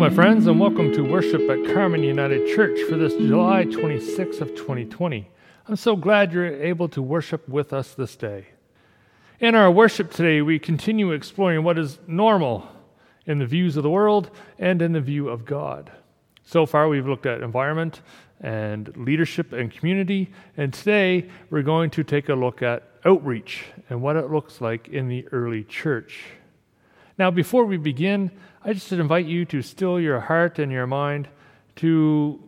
my friends, and welcome to worship at Carmen United Church for this July 26th of 2020. I'm so glad you're able to worship with us this day. In our worship today, we continue exploring what is normal in the views of the world and in the view of God. So far, we've looked at environment and leadership and community, and today we're going to take a look at outreach and what it looks like in the early church. Now, before we begin, I just invite you to still your heart and your mind to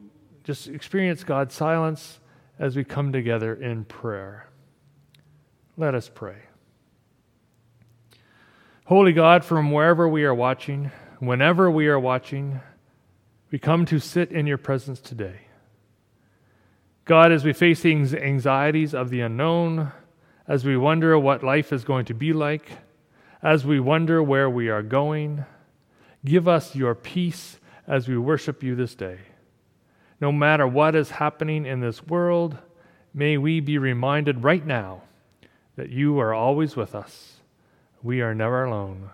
just experience God's silence as we come together in prayer. Let us pray. Holy God, from wherever we are watching, whenever we are watching, we come to sit in your presence today. God, as we face the anxieties of the unknown, as we wonder what life is going to be like, as we wonder where we are going. Give us your peace as we worship you this day. No matter what is happening in this world, may we be reminded right now that you are always with us. We are never alone.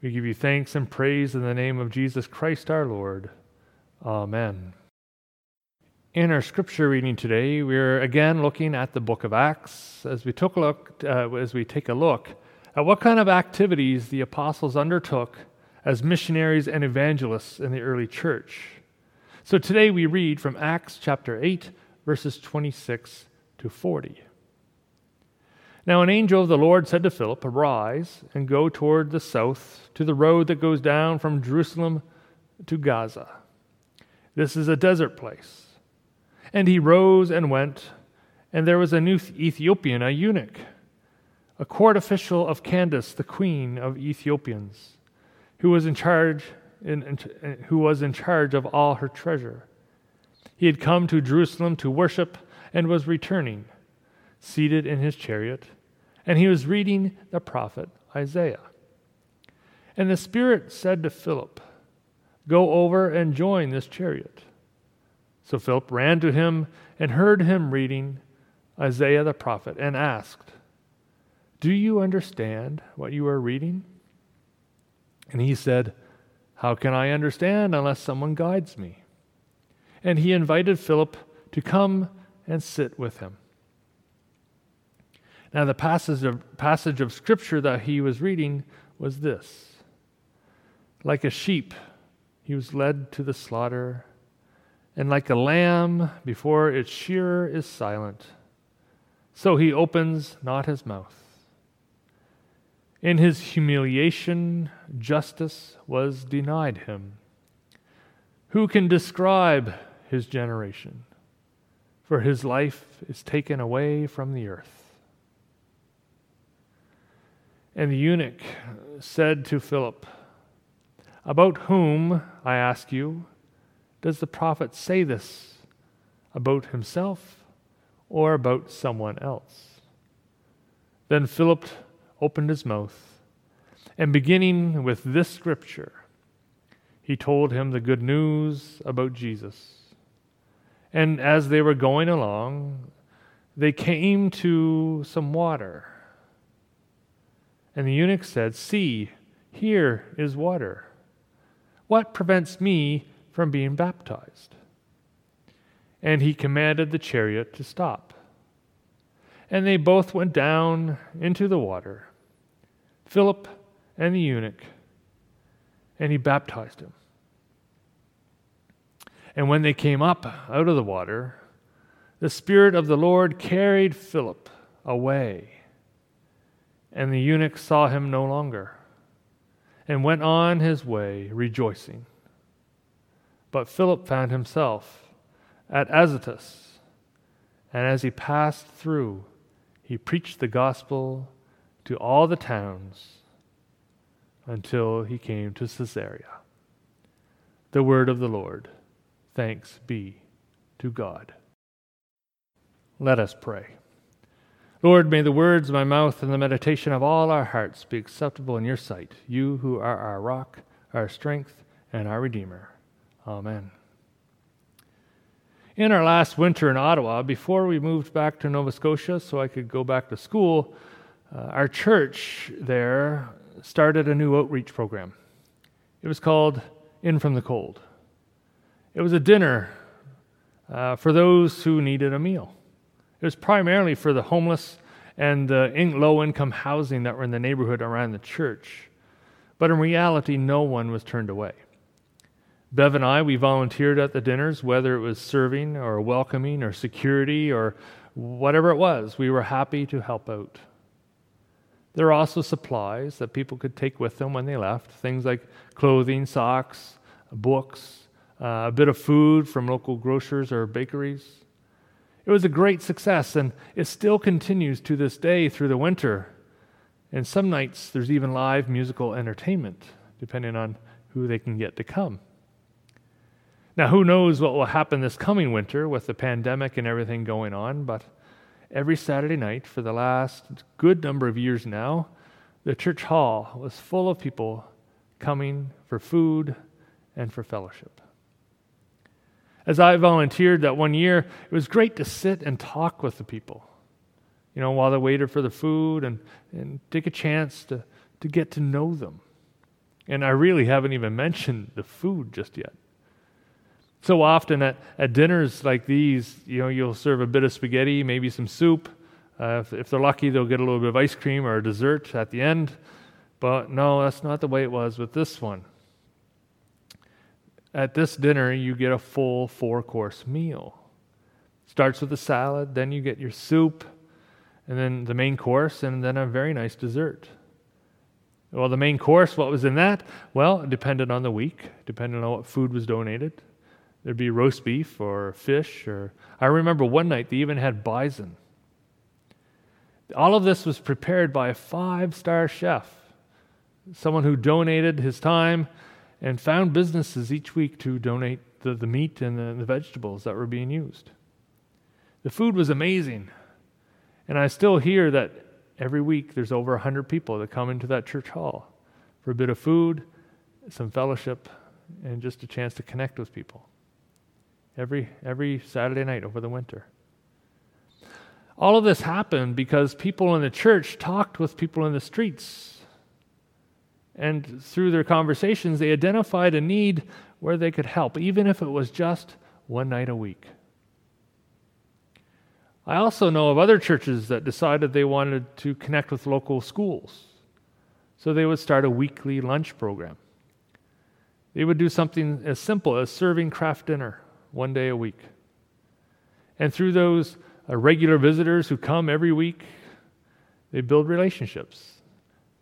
We give you thanks and praise in the name of Jesus Christ our Lord. Amen. In our scripture reading today, we're again looking at the book of Acts as we took a look uh, as we take a look at what kind of activities the apostles undertook as missionaries and evangelists in the early church. So today we read from Acts chapter 8, verses 26 to 40. Now, an angel of the Lord said to Philip, Arise and go toward the south to the road that goes down from Jerusalem to Gaza. This is a desert place. And he rose and went, and there was a new Ethiopian, a eunuch a court official of Candace, the queen of Ethiopians, who was in charge in, in, who was in charge of all her treasure. He had come to Jerusalem to worship and was returning, seated in his chariot, and he was reading the prophet Isaiah. And the Spirit said to Philip, Go over and join this chariot. So Philip ran to him and heard him reading Isaiah the prophet and asked, do you understand what you are reading? And he said, How can I understand unless someone guides me? And he invited Philip to come and sit with him. Now, the passage of, passage of scripture that he was reading was this Like a sheep, he was led to the slaughter, and like a lamb before its shearer is silent, so he opens not his mouth. In his humiliation, justice was denied him. Who can describe his generation? For his life is taken away from the earth. And the eunuch said to Philip, About whom, I ask you, does the prophet say this? About himself or about someone else? Then Philip opened his mouth, and beginning with this scripture, he told him the good news about Jesus. And as they were going along, they came to some water. And the eunuch said, See, here is water. What prevents me from being baptized? And he commanded the chariot to stop. And they both went down into the water Philip and the eunuch, and he baptized him. And when they came up out of the water, the Spirit of the Lord carried Philip away, and the eunuch saw him no longer, and went on his way rejoicing. But Philip found himself at Azotus, and as he passed through, he preached the gospel to all the towns until he came to Caesarea. The word of the Lord. Thanks be to God. Let us pray. Lord, may the words of my mouth and the meditation of all our hearts be acceptable in your sight, you who are our rock, our strength, and our Redeemer. Amen. In our last winter in Ottawa, before we moved back to Nova Scotia so I could go back to school, uh, our church there started a new outreach program. It was called in from the cold. It was a dinner uh, for those who needed a meal. It was primarily for the homeless and the low income housing that were in the neighborhood around the church. But in reality, no one was turned away. Bev and I, we volunteered at the dinners, whether it was serving or welcoming or security or whatever it was, we were happy to help out. There are also supplies that people could take with them when they left things like clothing, socks, books, uh, a bit of food from local grocers or bakeries. It was a great success, and it still continues to this day through the winter. And some nights there's even live musical entertainment, depending on who they can get to come. Now, who knows what will happen this coming winter with the pandemic and everything going on, but every Saturday night for the last good number of years now, the church hall was full of people coming for food and for fellowship. As I volunteered that one year, it was great to sit and talk with the people, you know, while they waited for the food and, and take a chance to, to get to know them. And I really haven't even mentioned the food just yet. So often at, at dinners like these, you know, you'll serve a bit of spaghetti, maybe some soup. Uh, if, if they're lucky, they'll get a little bit of ice cream or a dessert at the end. But no, that's not the way it was with this one at this dinner, you get a full four course meal. Starts with a salad, then you get your soup, and then the main course, and then a very nice dessert. Well, the main course, what was in that? Well, it depended on the week, depending on what food was donated. There'd be roast beef or fish, or I remember one night they even had bison. All of this was prepared by a five star chef, someone who donated his time and found businesses each week to donate the, the meat and the, the vegetables that were being used. The food was amazing. And I still hear that every week there's over 100 people that come into that church hall for a bit of food, some fellowship, and just a chance to connect with people. Every, every Saturday night over the winter. All of this happened because people in the church talked with people in the streets and through their conversations, they identified a need where they could help, even if it was just one night a week. I also know of other churches that decided they wanted to connect with local schools. So they would start a weekly lunch program. They would do something as simple as serving craft dinner one day a week. And through those uh, regular visitors who come every week, they build relationships.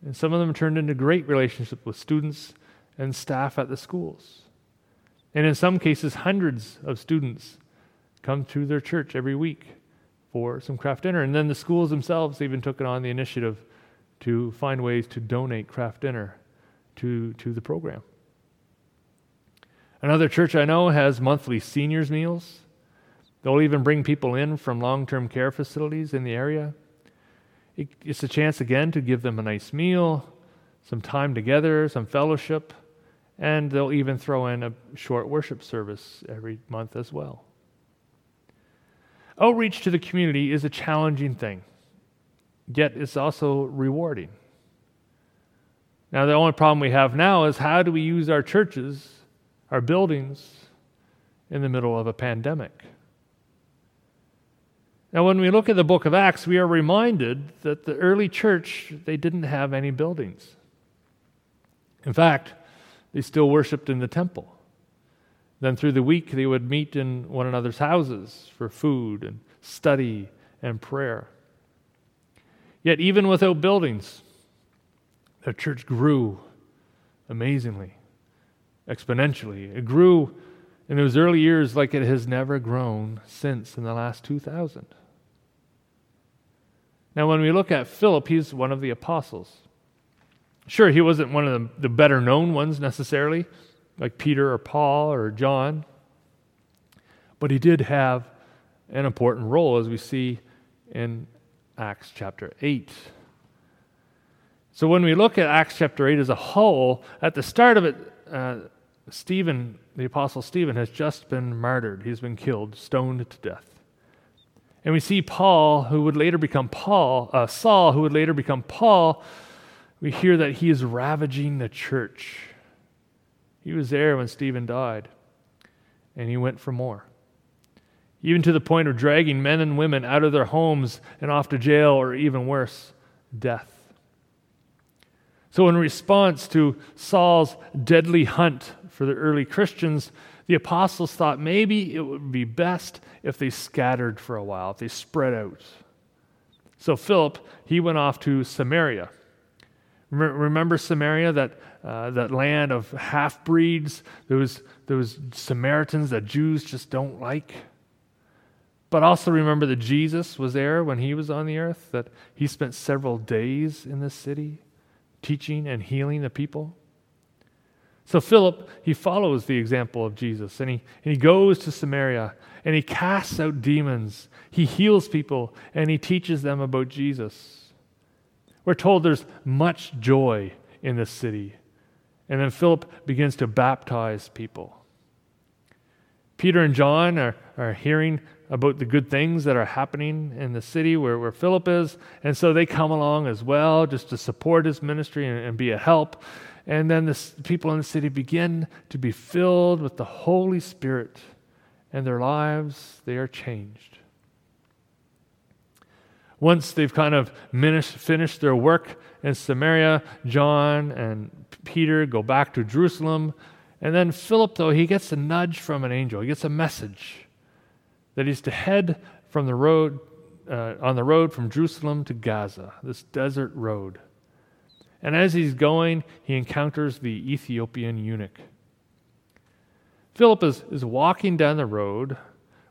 And some of them turned into great relationships with students and staff at the schools. And in some cases, hundreds of students come to their church every week for some craft dinner. And then the schools themselves even took it on the initiative to find ways to donate craft dinner to, to the program. Another church I know has monthly seniors' meals. They'll even bring people in from long term care facilities in the area it's a chance again to give them a nice meal, some time together, some fellowship, and they'll even throw in a short worship service every month as well. Outreach to the community is a challenging thing, yet it's also rewarding. Now, the only problem we have now is how do we use our churches, our buildings, in the middle of a pandemic? Now, when we look at the book of Acts, we are reminded that the early church, they didn't have any buildings. In fact, they still worshiped in the temple. Then through the week, they would meet in one another's houses for food and study and prayer. Yet, even without buildings, the church grew amazingly, exponentially. It grew in those early years like it has never grown since in the last 2,000. Now, when we look at Philip, he's one of the apostles. Sure, he wasn't one of the, the better known ones necessarily, like Peter or Paul or John, but he did have an important role, as we see in Acts chapter 8. So, when we look at Acts chapter 8 as a whole, at the start of it, uh, Stephen, the apostle Stephen, has just been martyred. He's been killed, stoned to death. And we see Paul, who would later become Paul, uh, Saul, who would later become Paul. We hear that he is ravaging the church. He was there when Stephen died, and he went for more. Even to the point of dragging men and women out of their homes and off to jail, or even worse, death. So, in response to Saul's deadly hunt for the early Christians, the apostles thought maybe it would be best if they scattered for a while, if they spread out. So, Philip, he went off to Samaria. Remember Samaria, that, uh, that land of half breeds, those, those Samaritans that Jews just don't like? But also remember that Jesus was there when he was on the earth, that he spent several days in this city teaching and healing the people. So Philip, he follows the example of Jesus and he, and he goes to Samaria and he casts out demons. He heals people and he teaches them about Jesus. We're told there's much joy in this city. And then Philip begins to baptize people. Peter and John are, are hearing about the good things that are happening in the city where, where Philip is. And so they come along as well just to support his ministry and, and be a help. And then the people in the city begin to be filled with the Holy Spirit, and their lives, they are changed. Once they've kind of finished their work in Samaria, John and Peter go back to Jerusalem. And then Philip, though, he gets a nudge from an angel. He gets a message that he's to head from the road, uh, on the road from Jerusalem to Gaza, this desert road. And as he's going, he encounters the Ethiopian eunuch. Philip is, is walking down the road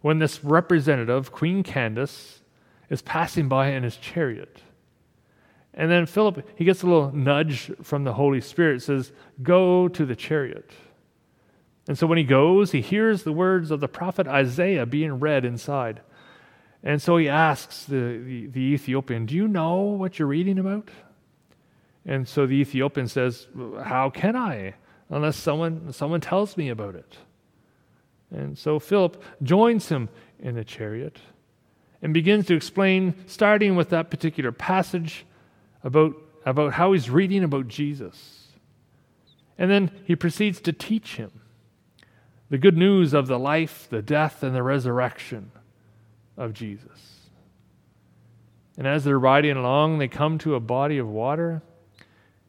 when this representative, Queen Candace, is passing by in his chariot. And then Philip, he gets a little nudge from the Holy Spirit, says, Go to the chariot. And so when he goes, he hears the words of the prophet Isaiah being read inside. And so he asks the, the, the Ethiopian, Do you know what you're reading about? And so the Ethiopian says, How can I? Unless someone, someone tells me about it. And so Philip joins him in the chariot and begins to explain, starting with that particular passage about, about how he's reading about Jesus. And then he proceeds to teach him the good news of the life, the death, and the resurrection of Jesus. And as they're riding along, they come to a body of water.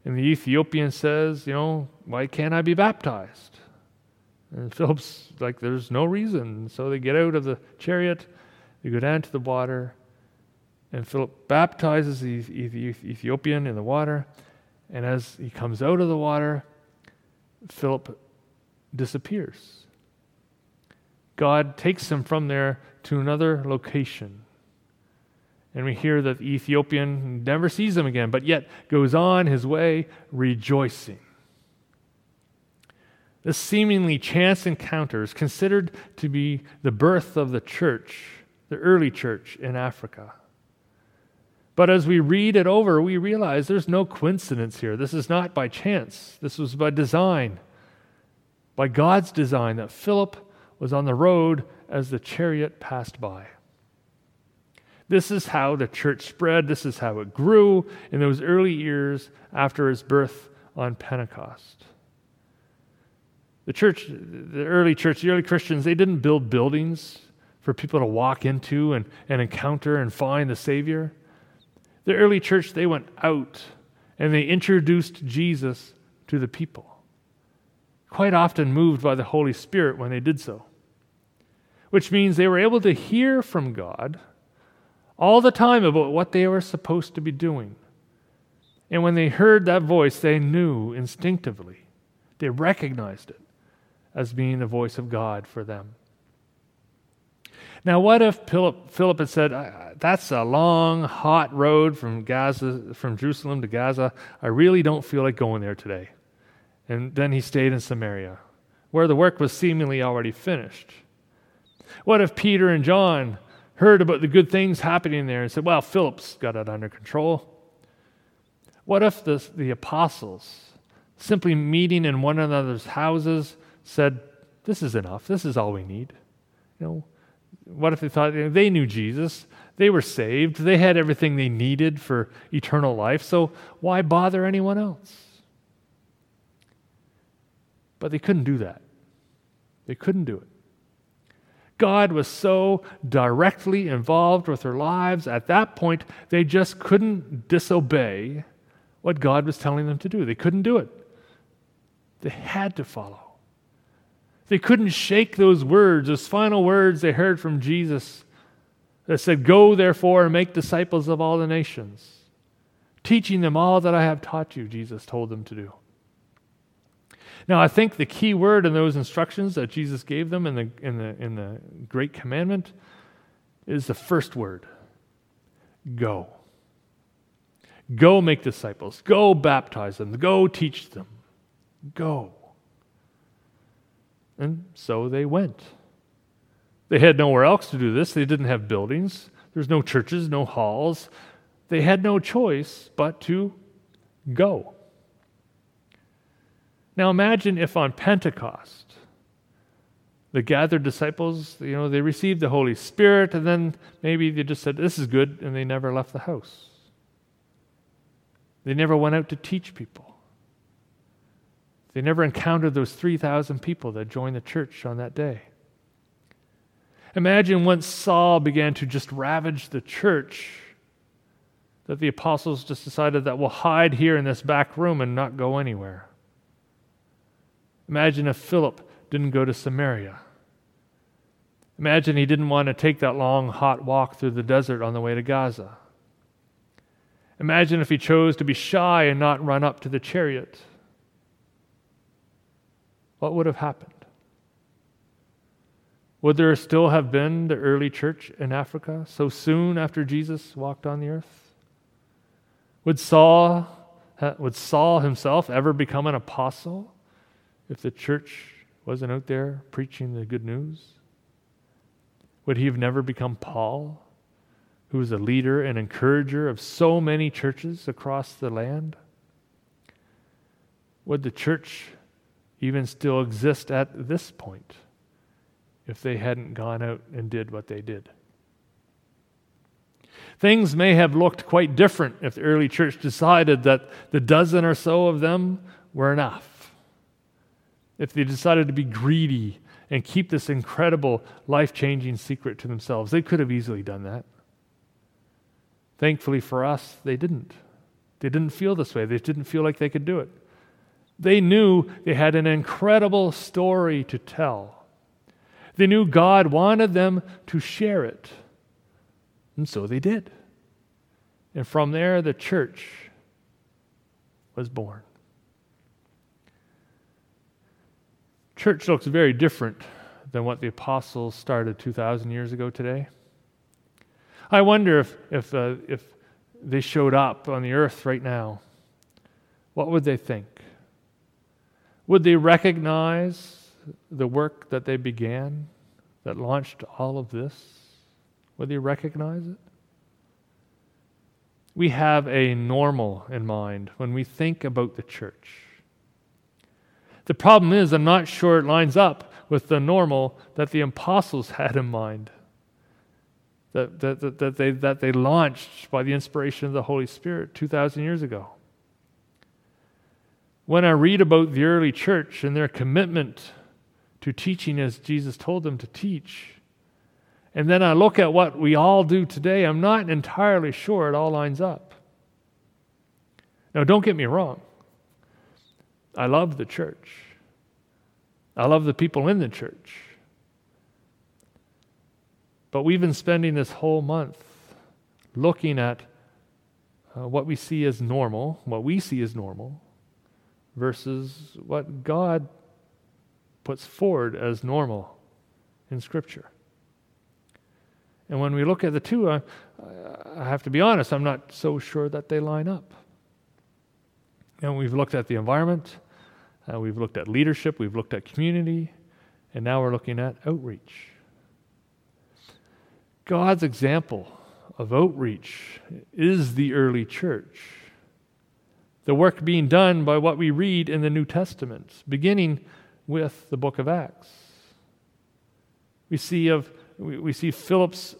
And the Ethiopian says, You know, why can't I be baptized? And Philip's like, There's no reason. So they get out of the chariot, they go down to the water, and Philip baptizes the Ethiopian in the water. And as he comes out of the water, Philip disappears. God takes him from there to another location. And we hear that the Ethiopian never sees him again, but yet goes on his way rejoicing. This seemingly chance encounter is considered to be the birth of the church, the early church in Africa. But as we read it over, we realize there's no coincidence here. This is not by chance, this was by design, by God's design that Philip was on the road as the chariot passed by. This is how the church spread. This is how it grew in those early years after his birth on Pentecost. The church, the early church, the early Christians, they didn't build buildings for people to walk into and, and encounter and find the Savior. The early church, they went out and they introduced Jesus to the people quite often moved by the Holy Spirit when they did so, which means they were able to hear from God all the time about what they were supposed to be doing. And when they heard that voice, they knew instinctively, they recognized it as being the voice of God for them. Now, what if Philip had said, That's a long, hot road from Gaza, from Jerusalem to Gaza. I really don't feel like going there today. And then he stayed in Samaria, where the work was seemingly already finished. What if Peter and John heard about the good things happening there and said, Well, Philip's got it under control? What if the, the apostles, simply meeting in one another's houses, said, This is enough. This is all we need? You know, what if they thought you know, they knew Jesus? They were saved. They had everything they needed for eternal life. So why bother anyone else? But they couldn't do that. They couldn't do it. God was so directly involved with their lives at that point, they just couldn't disobey what God was telling them to do. They couldn't do it. They had to follow. They couldn't shake those words, those final words they heard from Jesus that said, Go therefore and make disciples of all the nations, teaching them all that I have taught you, Jesus told them to do. Now, I think the key word in those instructions that Jesus gave them in the, in the, in the Great Commandment is the first word go. Go make disciples. Go baptize them. Go teach them. Go. And so they went. They had nowhere else to do this. They didn't have buildings, there's no churches, no halls. They had no choice but to go. Now imagine if on Pentecost, the gathered disciples, you know, they received the Holy Spirit and then maybe they just said, This is good, and they never left the house. They never went out to teach people. They never encountered those 3,000 people that joined the church on that day. Imagine once Saul began to just ravage the church, that the apostles just decided that we'll hide here in this back room and not go anywhere. Imagine if Philip didn't go to Samaria. Imagine he didn't want to take that long, hot walk through the desert on the way to Gaza. Imagine if he chose to be shy and not run up to the chariot what would have happened? Would there still have been the early church in Africa so soon after Jesus walked on the earth? Would Saul, would Saul himself ever become an apostle if the church wasn't out there preaching the good news? Would he have never become Paul, who was a leader and encourager of so many churches across the land? Would the church even still exist at this point if they hadn't gone out and did what they did. Things may have looked quite different if the early church decided that the dozen or so of them were enough. If they decided to be greedy and keep this incredible, life changing secret to themselves, they could have easily done that. Thankfully for us, they didn't. They didn't feel this way, they didn't feel like they could do it. They knew they had an incredible story to tell. They knew God wanted them to share it. And so they did. And from there, the church was born. Church looks very different than what the apostles started 2,000 years ago today. I wonder if, if, uh, if they showed up on the earth right now, what would they think? Would they recognize the work that they began that launched all of this? Would they recognize it? We have a normal in mind when we think about the church. The problem is, I'm not sure it lines up with the normal that the apostles had in mind, that, that, that, that, they, that they launched by the inspiration of the Holy Spirit 2,000 years ago when I read about the early church and their commitment to teaching as Jesus told them to teach, and then I look at what we all do today, I'm not entirely sure it all lines up. Now, don't get me wrong. I love the church. I love the people in the church. But we've been spending this whole month looking at uh, what we see as normal, what we see as normal, versus what God puts forward as normal in Scripture. And when we look at the two, I, I, have to be honest, I'm not so sure that they line up. And we've looked at the environment, uh, we've looked at leadership, we've looked at community, and now we're looking at outreach. God's example of outreach is the early church the work being done by what we read in the New Testament, beginning with the book of Acts. We see, of, we, see Philip's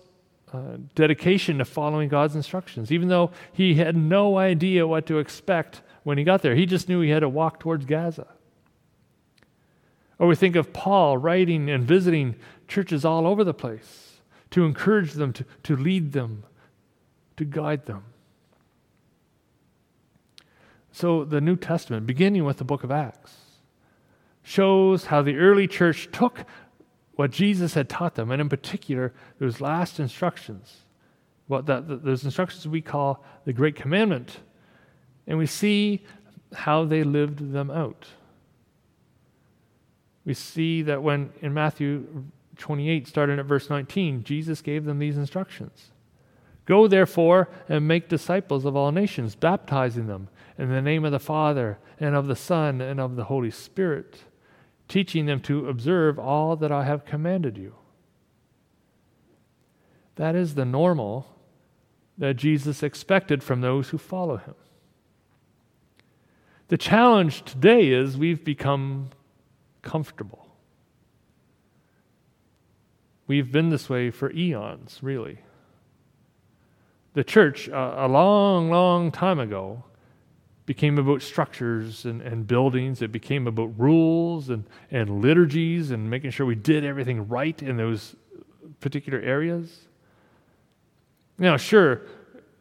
uh, dedication to following God's instructions, even though he had no idea what to expect when he got there. He just knew he had to walk towards Gaza. Or we think of Paul writing and visiting churches all over the place to encourage them, to, to lead them, to guide them. So, the New Testament, beginning with the book of Acts, shows how the early church took what Jesus had taught them, and in particular, those last instructions, what that, those instructions we call the Great Commandment, and we see how they lived them out. We see that when in Matthew 28, starting at verse 19, Jesus gave them these instructions Go therefore and make disciples of all nations, baptizing them in the name of the Father, and of the Son, and of the Holy Spirit, teaching them to observe all that I have commanded you. That is the normal that Jesus expected from those who follow him. The challenge today is we've become comfortable. We've been this way for eons, really. The church, uh, a long, long time ago, became about structures and, and buildings. It became about rules and, and liturgies and making sure we did everything right in those particular areas. Now, sure,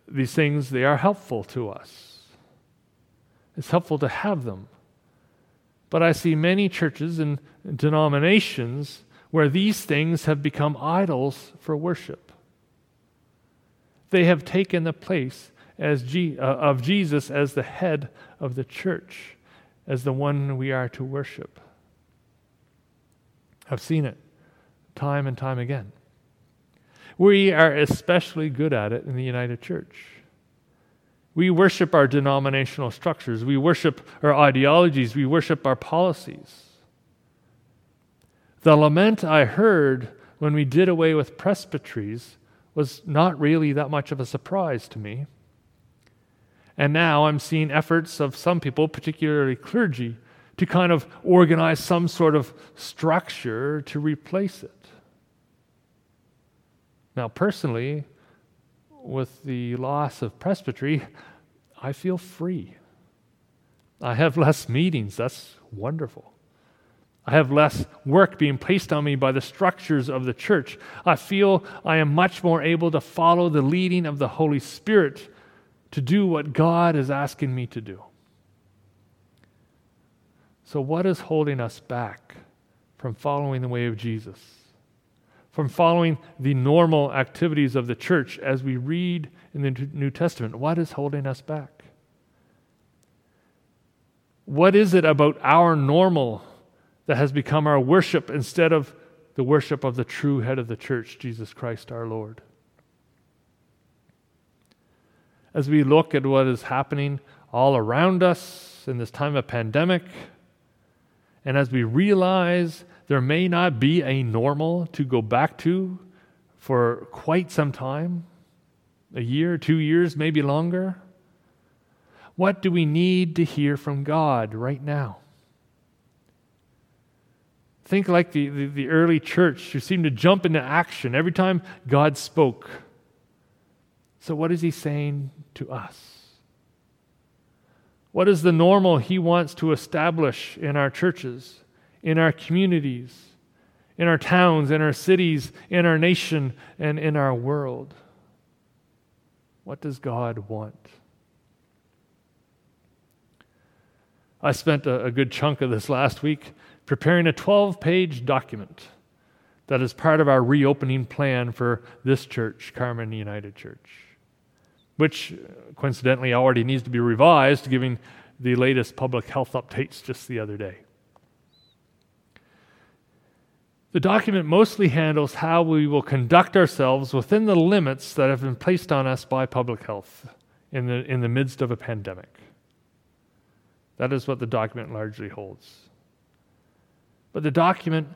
these things, they are helpful to us. It's helpful to have them. But I see many churches and denominations where these things have become idols for worship. They have taken the place as G, uh, of Jesus as the head of the church, as the one we are to worship. I've seen it time and time again. We are especially good at it in the United Church. We worship our denominational structures, we worship our ideologies, we worship our policies. The lament I heard when we did away with presbyteries was not really that much of a surprise to me. And now I'm seeing efforts of some people, particularly clergy, to kind of organize some sort of structure to replace it. Now, personally, with the loss of presbytery, I feel free. I have less meetings. That's wonderful. I have less work being placed on me by the structures of the church. I feel I am much more able to follow the leading of the Holy Spirit to do what God is asking me to do. So, what is holding us back from following the way of Jesus? From following the normal activities of the church as we read in the New Testament? What is holding us back? What is it about our normal that has become our worship instead of the worship of the true head of the church, Jesus Christ our Lord? as we look at what is happening all around us in this time of pandemic, and as we realize there may not be a normal to go back to for quite some time a year, two years, maybe longer. What do we need to hear from God right now? Think like the, the, the, early church who seemed to jump into action every time God spoke. So, what is he saying to us? What is the normal he wants to establish in our churches, in our communities, in our towns, in our cities, in our nation, and in our world? What does God want? I spent a, a good chunk of this last week preparing a 12 page document that is part of our reopening plan for this church, Carmen United Church which coincidentally already needs to be revised, given the latest public health updates just the other day. The document mostly handles how we will conduct ourselves within the limits that have been placed on us by public health in the, in the midst of a pandemic. That is what the document largely holds. But the document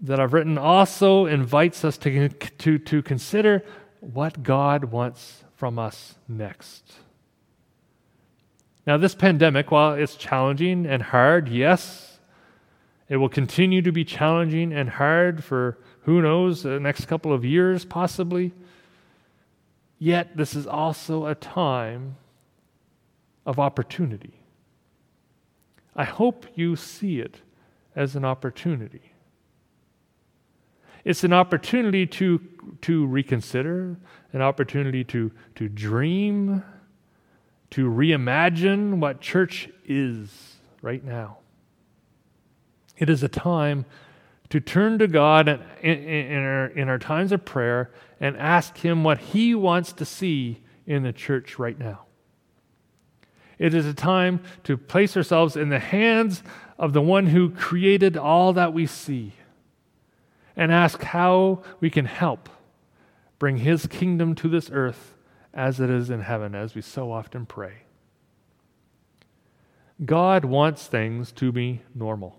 that I've written also invites us to, to, to consider what God wants from us next. Now, this pandemic, while it's challenging and hard, yes, it will continue to be challenging and hard for who knows, the next couple of years possibly. Yet, this is also a time of opportunity. I hope you see it as an opportunity. It's an opportunity to, to reconsider, an opportunity to, to dream, to reimagine what church is right now. It is a time to turn to God in, in, in, our, in our times of prayer and ask Him what He wants to see in the church right now. It is a time to place ourselves in the hands of the one who created all that we see and ask how we can help bring his kingdom to this earth as it is in heaven, as we so often pray. God wants things to be normal,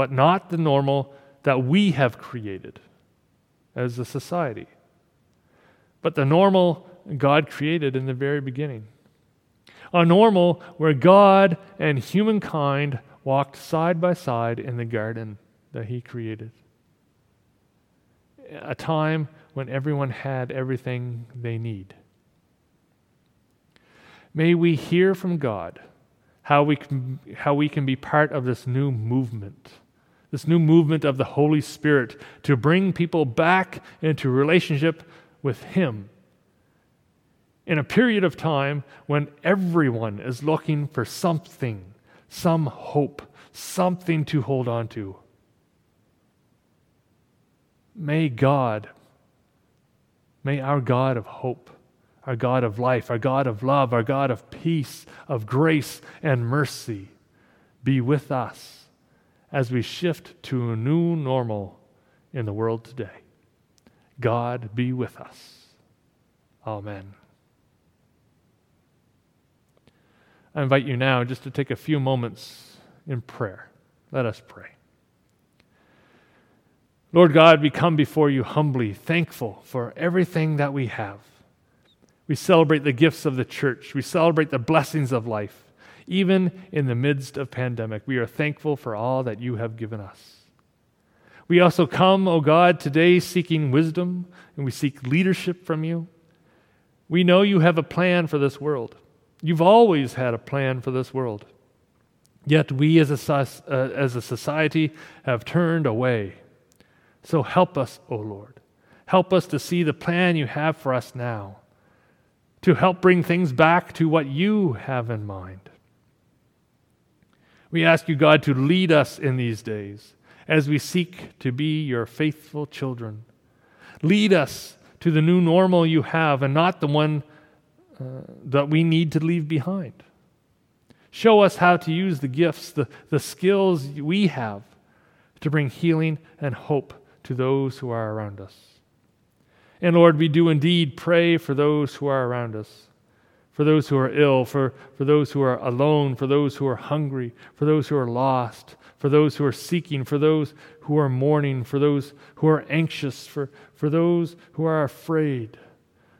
but not the normal that we have created as a society, but the normal God created in the very beginning a normal where God and humankind walked side by side in the garden that He created. A time when everyone had everything they need. May we hear from God how we can, how we can be part of this new movement, this new movement of the Holy Spirit to bring people back into relationship with Him in a period of time when everyone is looking for something, some hope, something to hold on to. May God, may our God of hope, our God of life, our God of love, our God of peace, of grace and mercy be with us as we shift to a new normal in the world today. God be with us. Amen. I invite you now just to take a few moments in prayer. Let us pray. Lord God, we come before you humbly, thankful for everything that we have. We celebrate the gifts of the church. We celebrate the blessings of life. Even in the midst of pandemic, we are thankful for all that you have given us. We also come, O oh God, today seeking wisdom and we seek leadership from you. We know you have a plan for this world. You've always had a plan for this world. Yet we as a, uh, as a society have turned away. So help us, O oh Lord. Help us to see the plan you have for us now, to help bring things back to what you have in mind. We ask you, God, to lead us in these days as we seek to be your faithful children. Lead us to the new normal you have and not the one uh, that we need to leave behind. Show us how to use the gifts, the, the skills we have to bring healing and hope to those who are around us. And Lord, we do indeed pray for those who are around us, for those who are ill, for, for those who are alone, for those who are hungry, for those who are lost, for those who are seeking, for those who are mourning, for those who are anxious, for, for those who are afraid.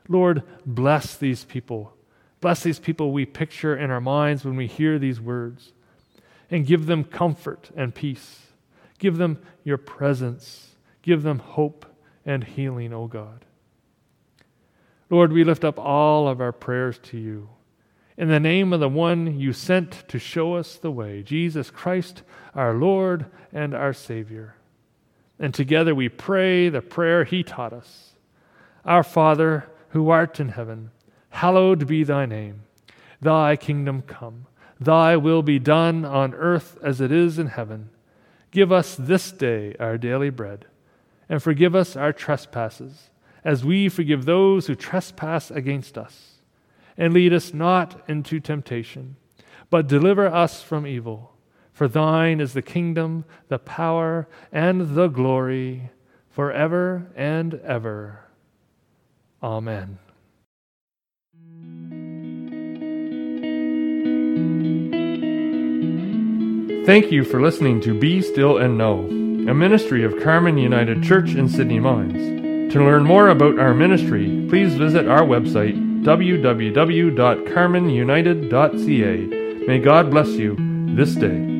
Lord, bless these people. Bless these people we picture in our minds when we hear these words. And give them comfort and peace. Give them your presence. Give them hope and healing, O God. Lord, we lift up all of our prayers to you. In the name of the one you sent to show us the way, Jesus Christ, our Lord and our Savior. And together we pray the prayer he taught us Our Father, who art in heaven, hallowed be thy name. Thy kingdom come, thy will be done on earth as it is in heaven. Give us this day our daily bread, and forgive us our trespasses, as we forgive those who trespass against us. And lead us not into temptation, but deliver us from evil. For thine is the kingdom, the power, and the glory, forever and ever. Amen. Thank you for listening to Be Still and Know, a ministry of Carmen United Church in Sydney Mines. To learn more about our ministry, please visit our website www.carmenunited.ca. May God bless you this day.